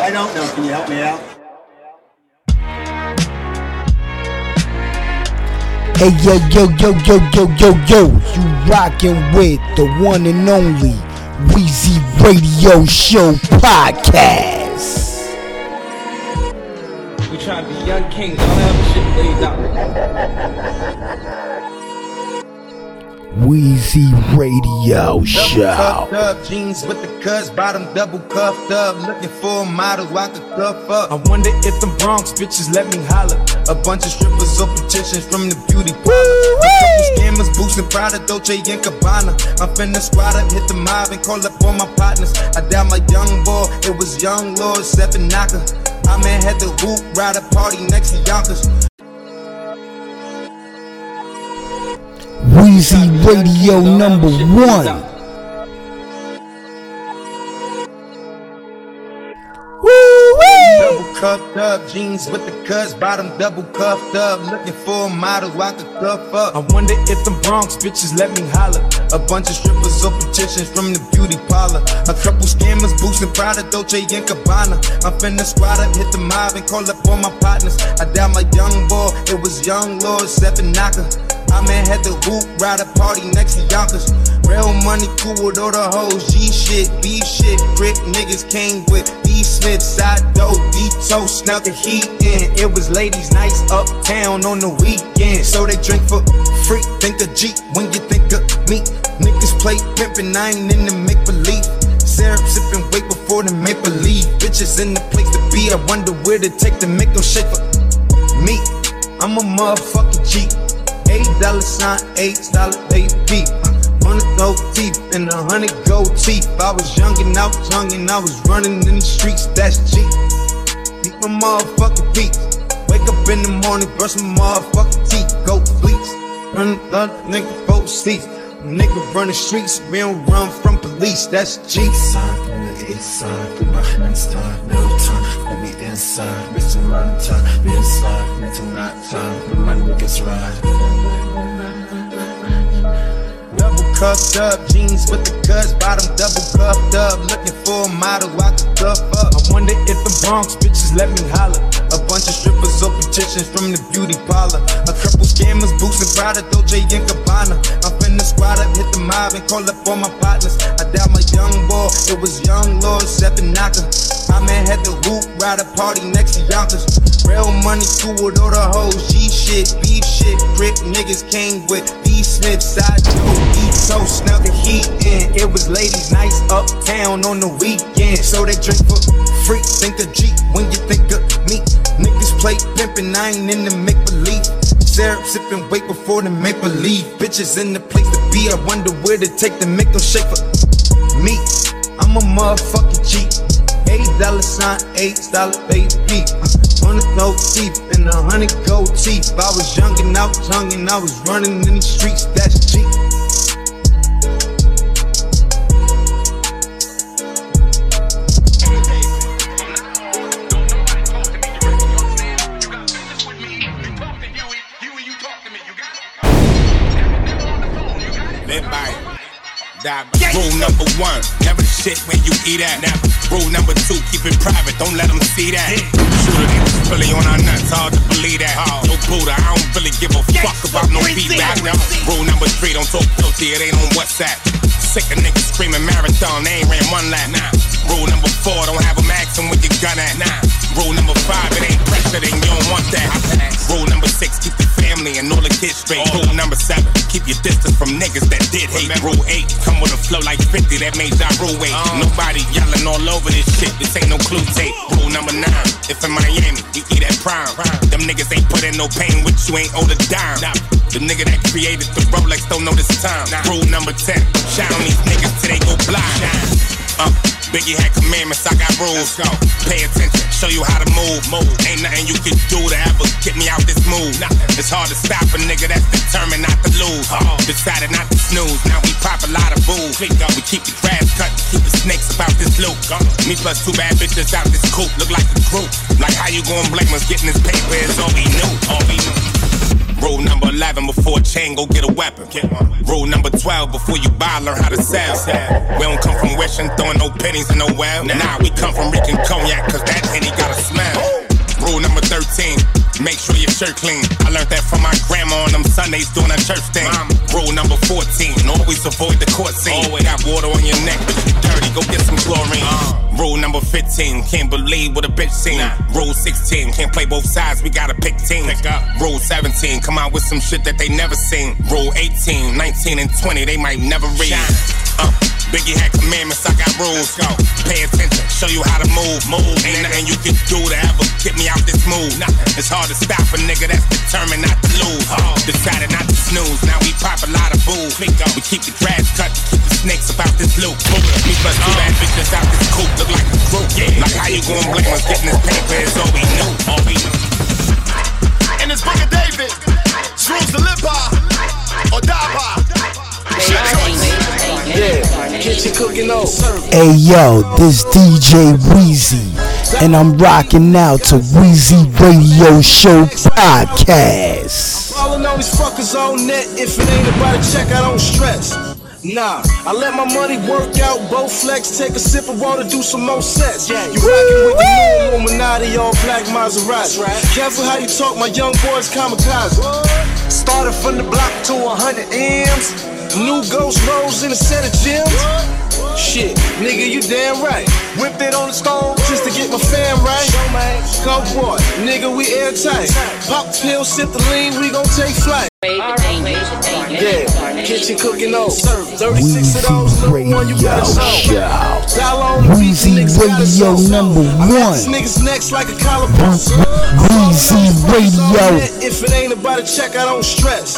I don't know. Can you help me out?
Hey yo yo yo yo yo yo yo, you rockin' with the one and only Weezy Radio Show podcast.
We try to be young kings, don't have shit laid out.
Weezy Radio
Double
Show.
cuffed up, jeans with the cuts, bottom double cuffed up. Looking for a model I could cuff up. I wonder if the Bronx bitches let me holler. A bunch of strippers or petitions from the beauty parlor. Scammers boosting Prada, Dolce and Gabbana. I'm finna squad up, hit the mob and call up all my partners. I dialed my young boy, it was young Lord Seven Knocker. I man had the hoop ride a party next to Yonkers.
Weezy Radio number one.
Cuffed up, jeans with the cuts, bottom double cuffed up. Looking for a model I could cuff up. I wonder if the Bronx bitches let me holler. A bunch of strippers or petitions from the beauty parlor. A couple scammers boosting Prada, Dolce and Gabbana. I'm finna squad up, hit the mob and call up all my partners. I dialed my young boy, it was young Lord Seven Knocker. I man had the hoop ride a party next to Yonkers. Real money cool with all the hoes. G shit, B shit, brick niggas came with B Smith, side dough, Dito, snuck the heat in. It was ladies' nights uptown on the weekend. So they drink for free. Think of G when you think of me. Niggas play pimpin', I ain't in the make believe. Syrup sippin', wait before the maple leaf. Bitches in the place to be. I wonder where to take to make them shake for me. I'm a motherfucking G. Eight dollar sign, eight dollar baby. Hundred gold teeth and a hundred gold teeth. I was young and I was young and I was running in the streets. That's G. Eat my motherfucking beats. Wake up in the morning, brush my motherfucking teeth. Go fleets. Run the nigga both seats. Nigga run the streets, we don't run from police. That's G.
Side from the east side, put my tied, no time. Let me inside, bitch, I'm time. Be inside, mental night time, but my niggas ride.
Cuffed up, jeans with the cuts, bottom double cuffed up. Looking for a model I can cuff up. I wonder if the Bronx bitches let me holler. A bunch of strippers or petitions from the beauty parlor. A couple scammers, boots and Prada, Dolce and Gabbana. I'm finna squad up, hit the mob and call up all my partners. I doubt my young boy, it was young Lord, seven knocker. My man had the hoop, ride a party next to Yonkers. Real money cool with all the hoes, G shit, beef shit, grip niggas came with B Smith, side Joe, ladies' nights uptown on the weekend, so they drink for free. Think of G when you think of me. Niggas play pimpin', I ain't in the make believe. Syrup sippin', wait before the maple leaf. Bitches in the place to be, I wonder where to take to make them shake for me. I'm a motherfucking G. Eight dollar sign, eight dollar baby. Uh, hundred gold teeth and a hundred gold teeth. I was young and I was young and I was running in the streets. That's G.
Die. Rule number one, never shit where you eat at. Never. Rule number two, keep it private, don't let them see that. Shooter niggas really on our nuts, hard to believe that. No Buddha, I don't really give a fuck about no feedback. No. Rule number three, don't talk filthy, it ain't on WhatsApp. Sick of niggas screaming marathon, they ain't ran one lap. Nah. Rule number four, don't have a maxim with your gun at. Nah. Rule number five, it ain't pressure, then you don't want that. Rule number six, keep the family and all the kids straight. Rule number seven, keep your distance from niggas that did hate. Rule eight, come with a flow like 50, that made Ja Rule wait. Uh. Nobody yelling all over this shit, this ain't no clue tape. Rule number nine, if in Miami, you eat at prime. Them niggas ain't put in no pain with you, ain't owed a dime. The nigga that created the Rolex don't know this time. Rule number 10, shine on these niggas till they go blind. Uh, Biggie had commandments, I got rules. Pay attention, show you how to move. move. Ain't nothing you can do to ever get me out this mood. It's hard to stop a nigga that's determined not to lose. Decided not to snooze, now we pop a lot of booze. We keep the grass cut, keep the snakes about this loop. Me plus two bad bitches out this coop, look like a group. Like how you gon' blame us getting this paper is all we knew, all we knew. Rule number 11 before a chain, go get a weapon. Rule number 12 before you buy, learn how to sell. We don't come from wishing, throwing no pennies in no well. Nah, we come from reeking cognac, cause that henny got a smell. Rule number 13, make sure your shirt clean. I learned that from my grandma on them Sundays doing a church thing. Rule number 14, always avoid the court scene. Always got water on your neck, but you dirty, go get some chlorine. Rule number 15, can't believe what a bitch seen. Rule 16, can't play both sides, we gotta pick teams. Rule 17, come out with some shit that they never seen. Rule 18, 19, and 20, they might never read. Uh, Biggie had commandments, I got rules. Pay attention, show you how to move. Move. Ain't nothing you can do to ever get me out this mood. It's hard to stop a nigga that's determined not to lose. Decided not to snooze, now we pop a lot of booze. We keep the grass cut, keep the snakes about this loop. Me plus two uh. bad bitches out this coop, look like a group. Like how you gon' blame us getting this paper is all we knew, all we knew.
And it's Book of David. Rules to live by or die by.
Hey yo, this DJ Wheezy, and I'm rocking out to Wheezy Radio Show Podcast.
All fuckers on net. If it ain't about a check, I don't stress. Nah, I let my money work out, both flex, take a sip of water, do some more sets. You rockin' with the new Illuminati, all black Maserati. Careful how you talk, my young boys kamikaze. Started from the block to 100 M's. New ghost rolls in a set of gems. Shit, nigga, you damn right. Whipped it on the stove just to get my fam right. Go boy, nigga, we airtight. Pop the pill, sip the lean, we gon' take flight. Yeah, kitchen cooking on. Serve 36 of those, little one you better
Radio
show.
Show.
On the beat,
Wheezy
niggas
Radio number one.
Niggas next like a collarbone.
Weezy Radio.
If it ain't about a check, I don't stress.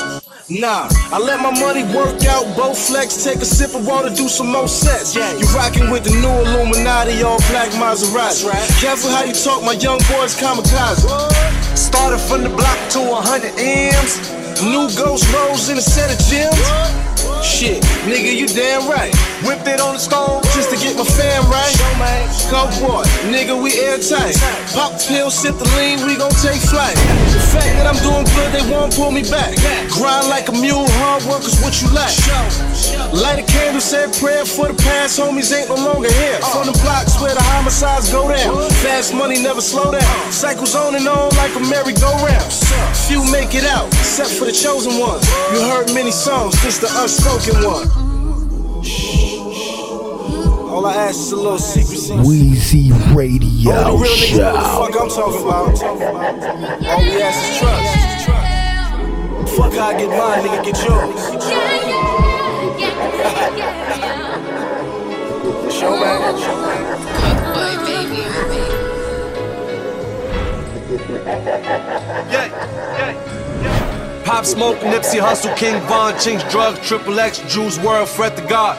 Nah, I let my money work out, both flex, take a sip of water, do some more sets. Yeah, You rockin' with the new Illuminati, all black Maserati. Careful how you talk, my young boys kamikaze. Started from the block to 100 M's. New ghost rolls in a set of gems. Shit, nigga, you damn right. Whipped it on the stone just to get my fam right. Go boy, nigga, we airtight. Pop pill, sip the lean, we gon' take flight. The fact that I'm doing good, they won't pull me back. Grind like a mule, hard work is what you like. Light a candle, say a prayer for the past, homies ain't no longer here. From the blocks where the homicides go down. Fast money never slow down. Cycles on and on like a merry-go-round. Few make it out, except for the chosen ones. You heard many songs, this the unspoken one. All I ask is a little secrecy.
Weezy Radio
All the real niggas know what the
Show.
fuck I'm talking about. All we ask is trust. Fuck how I get mine, nigga, get yours. Show man.
Pop Smoke, Nipsey Hussle, King Von, Chinx, Drugs, Triple X, Juice WRLD, Fret the God.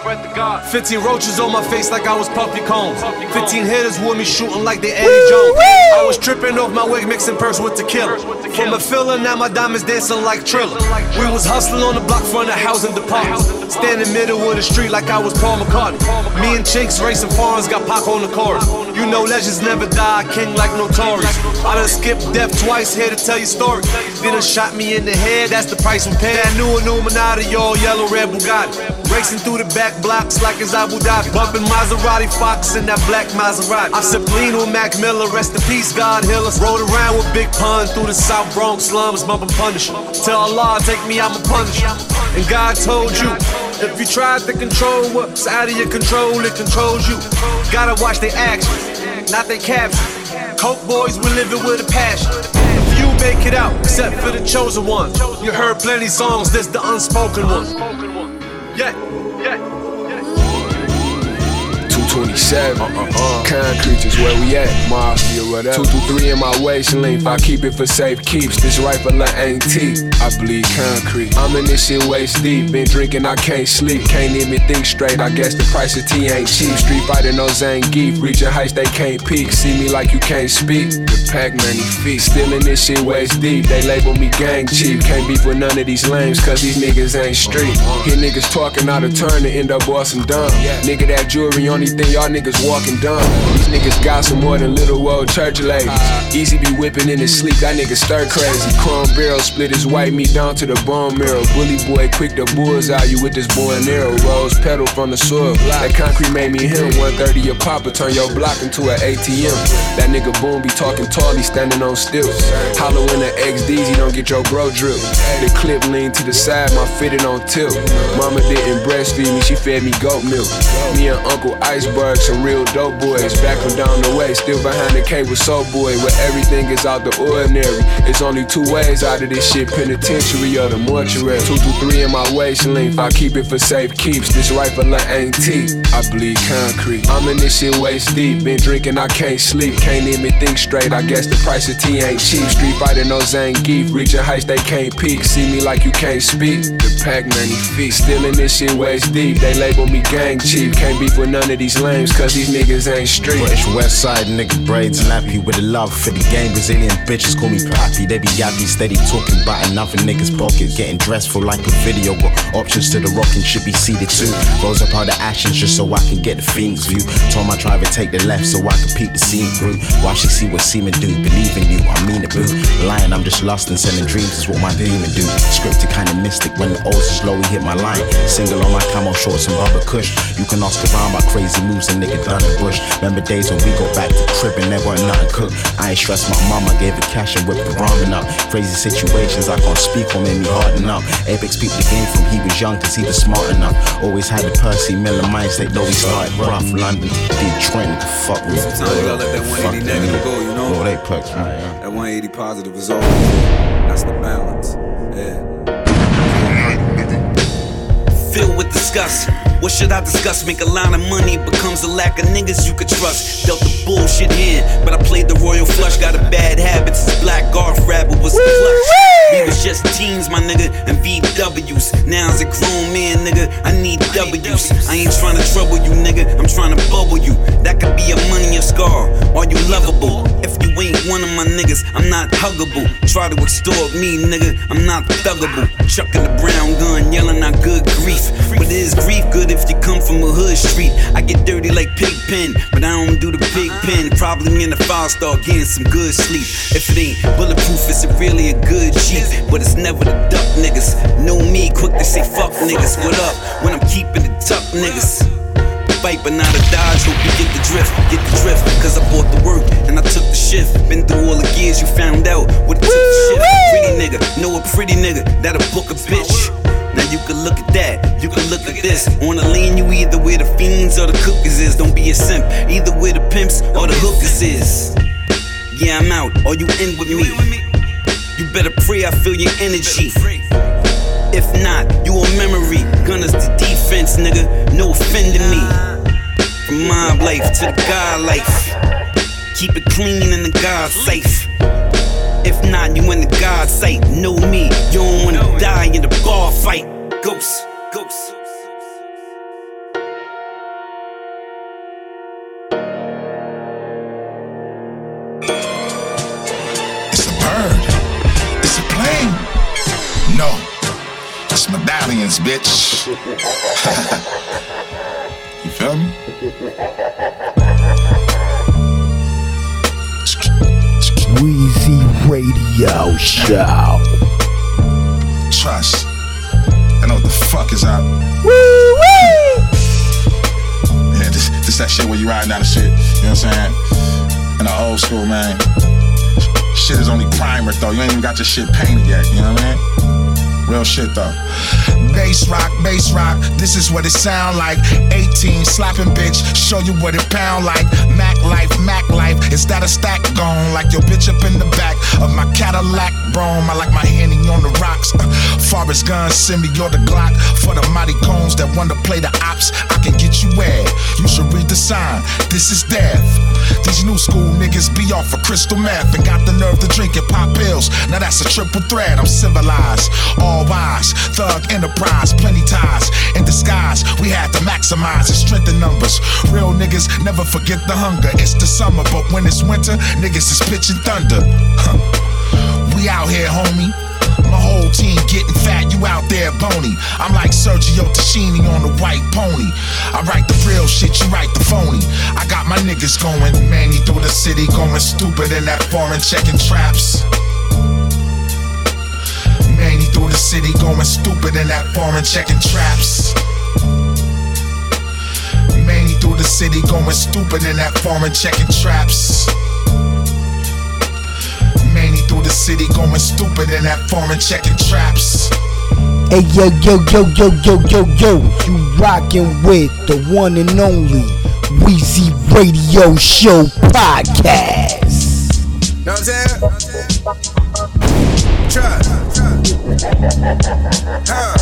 15 roaches on my face like I was Puffy Combs. 15 hitters with me shooting like they Eddie Jones. I was tripping off my wig, mixing purse with tequila. From a filler, now my diamonds dancing like Triller. We was hustling on the block front of housing departments. Standing middle of the street like I was Paul McCartney. Me and Chinx racing farms, got Pac on the chorus. You know legends never die, king like Notorious. I done skipped death twice here to tell you story. Then done shot me in the head, that's the price we pay. That new Illuminati, all yellow red Bugatti. Racing through the back blocks like it's Abu Dhabi. Bumping Maserati Fox in that black Maserati. I lean with Mac Miller, rest in peace, God heal us. Rode around with Big Pun through the South Bronx slums, bumping Punisher. Tell Allah, take me, I'm a Punisher. And God told you, if you tried to control what's out of your control, it controls you. Gotta watch their actions, not their captions. Coke boys, we living with a passion. Make it out, except for the chosen one. You heard plenty songs, this the unspoken one. Yeah.
227. Uh-uh. Concrete is where we at. Mafia, whatever. Two through three in my waist length. I keep it for safe keeps. This rifle ain't teeth. I bleed concrete. I'm in this shit waist deep. Been drinking, I can't sleep. Can't even think straight. I guess the price of tea ain't cheap. Street fighter, no Zangief. Reaching heights they can't peak. See me like you can't speak. The pack many feet. Still in this shit waist deep. They label me gang chief. Can't beef with none of these lames. Cause these niggas ain't street. Hear niggas talking out of turn to end up bossing dumb. Nigga, that jewelry only thing y'all niggas walking dumb. These niggas got some more than little old church ladies. Easy be whipping in his sleep, that nigga stir crazy. Chrome barrel split his white meat down to the bone marrow. Bully boy quick the bulls out you with this boy and arrow. Rose pedal from the soil. That concrete made me him. 130 your papa turn your block into an ATM. That nigga boom be talking tall, he standing on stilts. Hollow in the XDs, he don't get your bro drip. The clip lean to the side, my fitted on tilt. Mama didn't breastfeed me, she fed me goat milk. Me and Uncle Iceberg, some real dope boys. Back from down the way, still behind the cave with Soul Boy, where everything is out the ordinary. It's only two ways out of this shit, penitentiary or the mortuary. Two through three in my waist length, I keep it for safe keeps. This rifle ain't teeth, I bleed concrete. I'm in this shit waist deep, been drinking, I can't sleep. Can't even think straight, I guess the price of tea ain't cheap. Street fighter, no Zangief, reaching heights they can't peak. See me like you can't speak, the pack many feet. Still in this shit waist deep, they label me gang chief. Can't beef with none of these lames, cause these niggas ain't street.
British West Side nigga braids nappy with a love for the game. Brazilian bitches call me Pappy. They be yappy, steady talking about another nigga's pocket. Getting dressed for like a video. Got options to the rockin', should be seated too. Rolls up all the actions just so I can get the fiend's view. Told my driver take the left so I can peek the scene through. Watch she see what semen do. Believe in you, I mean it boo. Lying, I'm just lost and selling dreams is what my demon do. Scripted kinda mystic when the O's is low, he hit my line. Single on my camo shorts and rubber cush. You can ask around about crazy moves a nigga done the bush. Remember days when we go back to and there wasn't nothing cooked. I ain't stressed my mama, gave her cash and whipped the ramen up. Crazy situations I can't speak on made me harden up. Apex peeped the game from he was young cause he was smart enough. Always had the Percy Miller mindset though he started rough. London, Detroit, nigga, fuck with me.
Sometimes you gotta let that 180 negative go, you know?
Oh, they perks, man.
That 180 positive is all. That's the balance. Yeah.
Filled with disgust. What should I discuss? Make a lot of money becomes a lack of niggas you could trust. Dealt the bullshit hand, but I played the royal flush. Got a bad habit since Black Garth Rabbit was clutch. We was just teens, my nigga, and VWs. Now as a grown man, nigga, I need W's. I ain't trying to trouble you, nigga. I'm trying to bubble you. That could be a money or niggas, I'm not huggable. Try to extort me, nigga. I'm not thuggable. Chucking the brown gun, yelling out good grief. But is grief good if you come from a hood street? I get dirty like pig pen, but I don't do the big pen. Probably in a five star getting some good sleep. If it ain't bulletproof, it's really a good cheat. But it's never the duck niggas. Know me, quick to say fuck niggas. What up when I'm keeping it tuck niggas? Fight but not a dodge, hope you get the drift, get the drift. Cause I bought the work and I took the shift. Been through all the gears, you found out what it took the shit. Pretty nigga, know a pretty nigga, that'll book a bitch. Now you can look at that, you can look at this. On the lean, you either where the fiends or the cookers is. Don't be a simp, either where the pimps or the hookers is. Yeah, I'm out, or you in with me. You better pray I feel your energy. If not, you a memory. Gunners the defense, nigga. No offending me. From mob life to the God life. Keep it clean and the God safe. If not, you in the God sight. Know me. You don't wanna die in the bar fight. Ghost, ghost.
Medallions, bitch. you feel me?
Weezy Radio Show.
Trust. I know what the fuck is up. Woo woo! Yeah, this, this that shit where you riding down the shit. You know what I'm saying? In the old school, man. Shit is only primer though. You ain't even got your shit painted yet. You know what I mean? Real shit though. Bass rock, bass rock, this is what it sound like. 18 slapping bitch, show you what it pound like. Mac life, Mac life, is that a stack gone? Like your bitch up in the back of my Cadillac Brougham. I like my handy on the rocks. Uh, far as guns, send me your the Glock. For the mighty cones that want to play the ops, I can get you where you should read the sign. This is death. These new school niggas be off for crystal meth and got the nerve to drink and pop pills. Now that's a triple threat. I'm civilized, all wise, thug enterprise, plenty ties in disguise. We had to maximize and strengthen numbers. Real niggas never forget the hunger. It's the summer, but when it's winter, niggas is pitching thunder. We out here, homie. My whole team getting fat, you out there bony. I'm like Sergio Tacchini on the white pony. I write the real shit, you write the phony. I got my niggas going, Manny through the city, going stupid in that foreign checking traps. Manny through the city, going stupid in that foreign checking traps. Manny through the city, going stupid in that foreign checking traps. Manny through the city, going stupid in that foreign checking traps.
Hey yo yo yo yo yo yo yo, you rockin' with the one and only Weezy Radio Show podcast.
Know what I'm saying? Trust. Huh.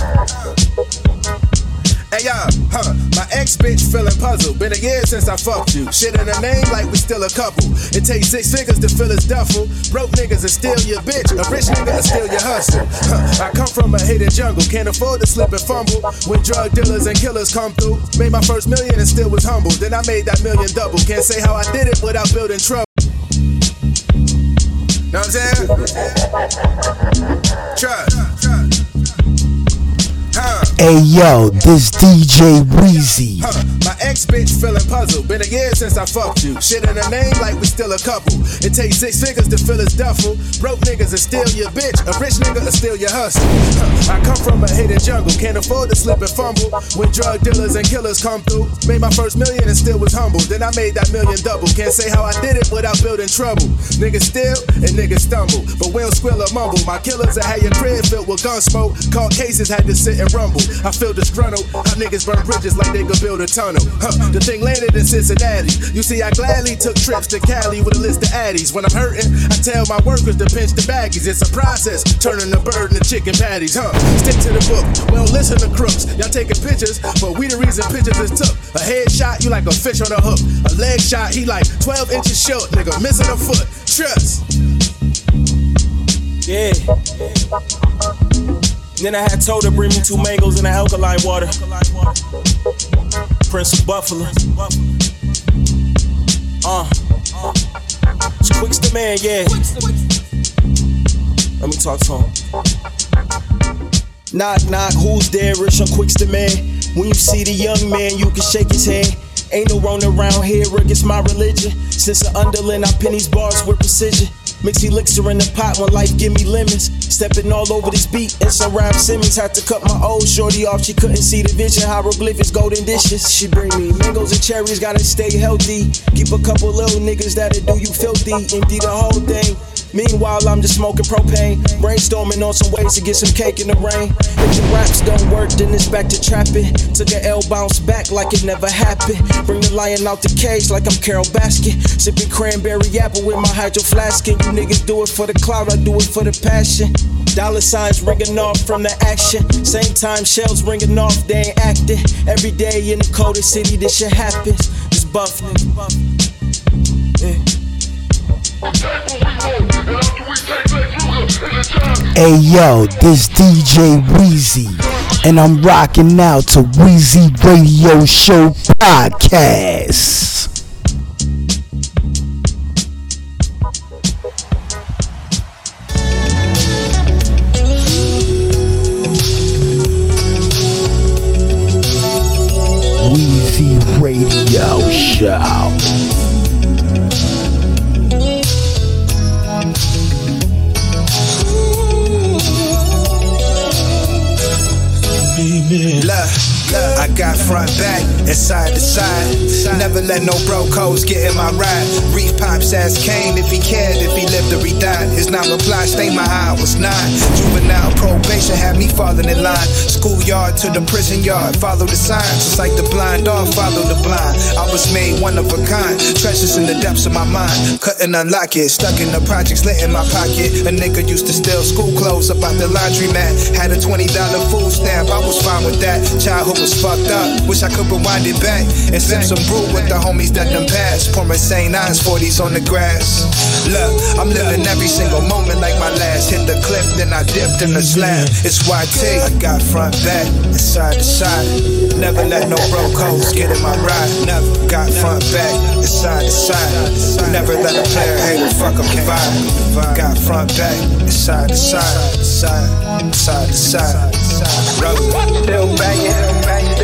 Hey yo, huh? My ex bitch feeling puzzled. Been a year since I fucked you. Shit in her name like we still a couple. It takes six figures to fill his duffel. Broke niggas will steal your bitch. A rich nigga will steal your hustle. Huh. I come from a hidden jungle. Can't afford to slip and fumble. When drug dealers and killers come through. Made my first million and still was humble. Then I made that million double. Can't say how I did it without building trouble. Know what I'm saying? Trust.
Hey yo, this DJ Weezy.
Huh. My ex bitch feeling puzzled. Been a year since I fucked you. Shit in her name like we still a couple. It takes six figures to fill his duffel. Broke niggas will steal your bitch. A rich nigga will steal your hustle. Huh. I come from a hidden jungle. Can't afford to slip and fumble. When drug dealers and killers come through. Made my first million and still was humble. Then I made that million double. Can't say how I did it without building trouble. Niggas steal and niggas stumble. But we don't squill or mumble. My killers that had your crib filled with gun smoke. Caught cases, had to sit and
rumble. I feel disgruntled. How niggas burn bridges like they could build a tunnel. Huh, the thing landed in Cincinnati. You see, I gladly took trips to Cali with a list of addies. When I'm hurting, I tell my workers to pinch the baggies. It's a process, turning the bird into chicken patties, huh? Stick to the book. We don't listen to crooks. Y'all taking pictures, but we the reason pictures is took. A head shot, you like a fish on a hook. A leg shot, he like 12 inches short, nigga. Missing a foot. Trust.
Yeah. Then I had told her bring me two mangoes and an alkaline water. Prince of Buffalo. Uh. It's Quicks the man, yeah. Let me talk to him. Knock, knock, who's there? Rich on Quicks the man. When you see the young man, you can shake his hand. Ain't no wrong around here, Rick, it's my religion. Since the underland, I pin these bars with precision. Mix elixir in the pot when life give me lemons. Stepping all over this beat, and some rap Simmons had to cut my old shorty off. She couldn't see the vision, hieroglyphics, golden dishes. She bring me mangoes and cherries, gotta stay healthy. Keep a couple little niggas that'll do you filthy. Empty the whole thing. Meanwhile, I'm just smoking propane, brainstorming on some ways to get some cake in the rain. If your raps don't work, then it's back to trapping. Took an L bounce back like it never happened. Bring the lion out the cage like I'm Carole Baskin. Sipping cranberry apple with my hydro flask. And you niggas do it for the cloud, I do it for the passion. Dollar signs ringing off from the action. Same time shells ringing off, they ain't acting. Every day in the coldest city, this shit happens. It's buff, nigga. Yeah.
Hey yo, this DJ Wheezy, and I'm rocking out to Wheezy Radio Show Podcast. Wheezy Radio Show.
Look, I got front back and side to side. Never let no bro codes get in my ride. Reef Pops asked Kane if he cared, if he lived or he died. His non reply stayed my eye was nine. Juvenile probation had me falling in line. Schoolyard to the prison yard, follow the signs. just like the blind dog follow the blind. I was made one of a kind. Treasures in the depths of my mind. Couldn't unlock it. Stuck in the projects, lit in my pocket. A nigga used to steal school clothes up about the laundromat. Had a $20 food stamp, I was fine with that. Childhood was fucked up. Wish I could rewind it back and sip some brew with the homies that done passed. Pouring St. Ides 40s on the grass. Look, I'm living every single moment like my last. Hit the clip, then I dipped in the slam. It's YT. I got front back and side to side. Never let no bro codes get in my ride. Never got front back and side to side. Never let a player hater fuck up the vibe. Got front back and side to side, side, side to side.
Banging, still slanging.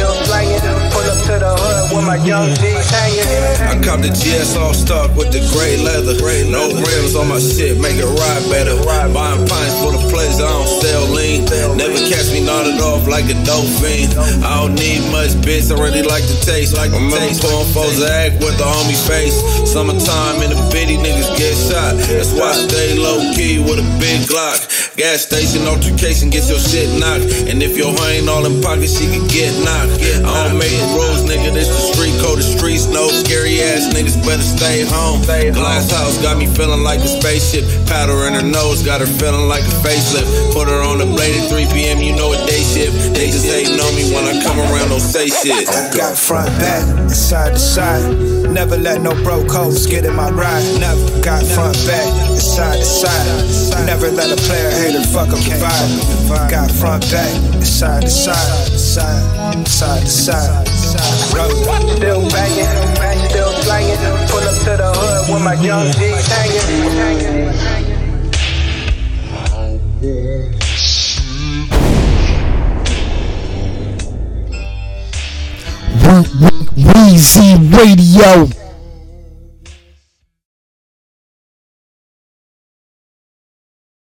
Pull up to the hood with my young G's hanging.
I cop the GS all stock with the gray leather. Gray No rims on my shit, make it ride better. Ride Buying pints for the pleasure, I don't sell lean. Never catch me knotted off like a dope dolphin. I don't need much, bitch, I really like the taste. Like Remember pouring foes act with the homie face. Summertime in the bitty niggas get shot. That's why I stay low key with a big Glock. Gas station altercation, get your shit knocked. And if your hoe ain't all in pockets, she can get knocked. I don't make the rules, nigga. This the street code. The streets know scary ass niggas better stay home. Glass house got me feeling like a spaceship. Powder in her nose got her feeling like a facelift. Put her on the blade at 3 p.m. You know a day shift. They just ain't on me when I come around. Don't say shit.
I got front back side to side. Never let no bro codes get in my ride. Never got front back and side to side. Never let a player hater fuck up the vibe. Got front back and side to side, side, side to side.
Still banging, still slanging. Pull up to the hood with my young G's hanging.
Weezy Radio